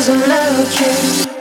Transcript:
'Cause I love you.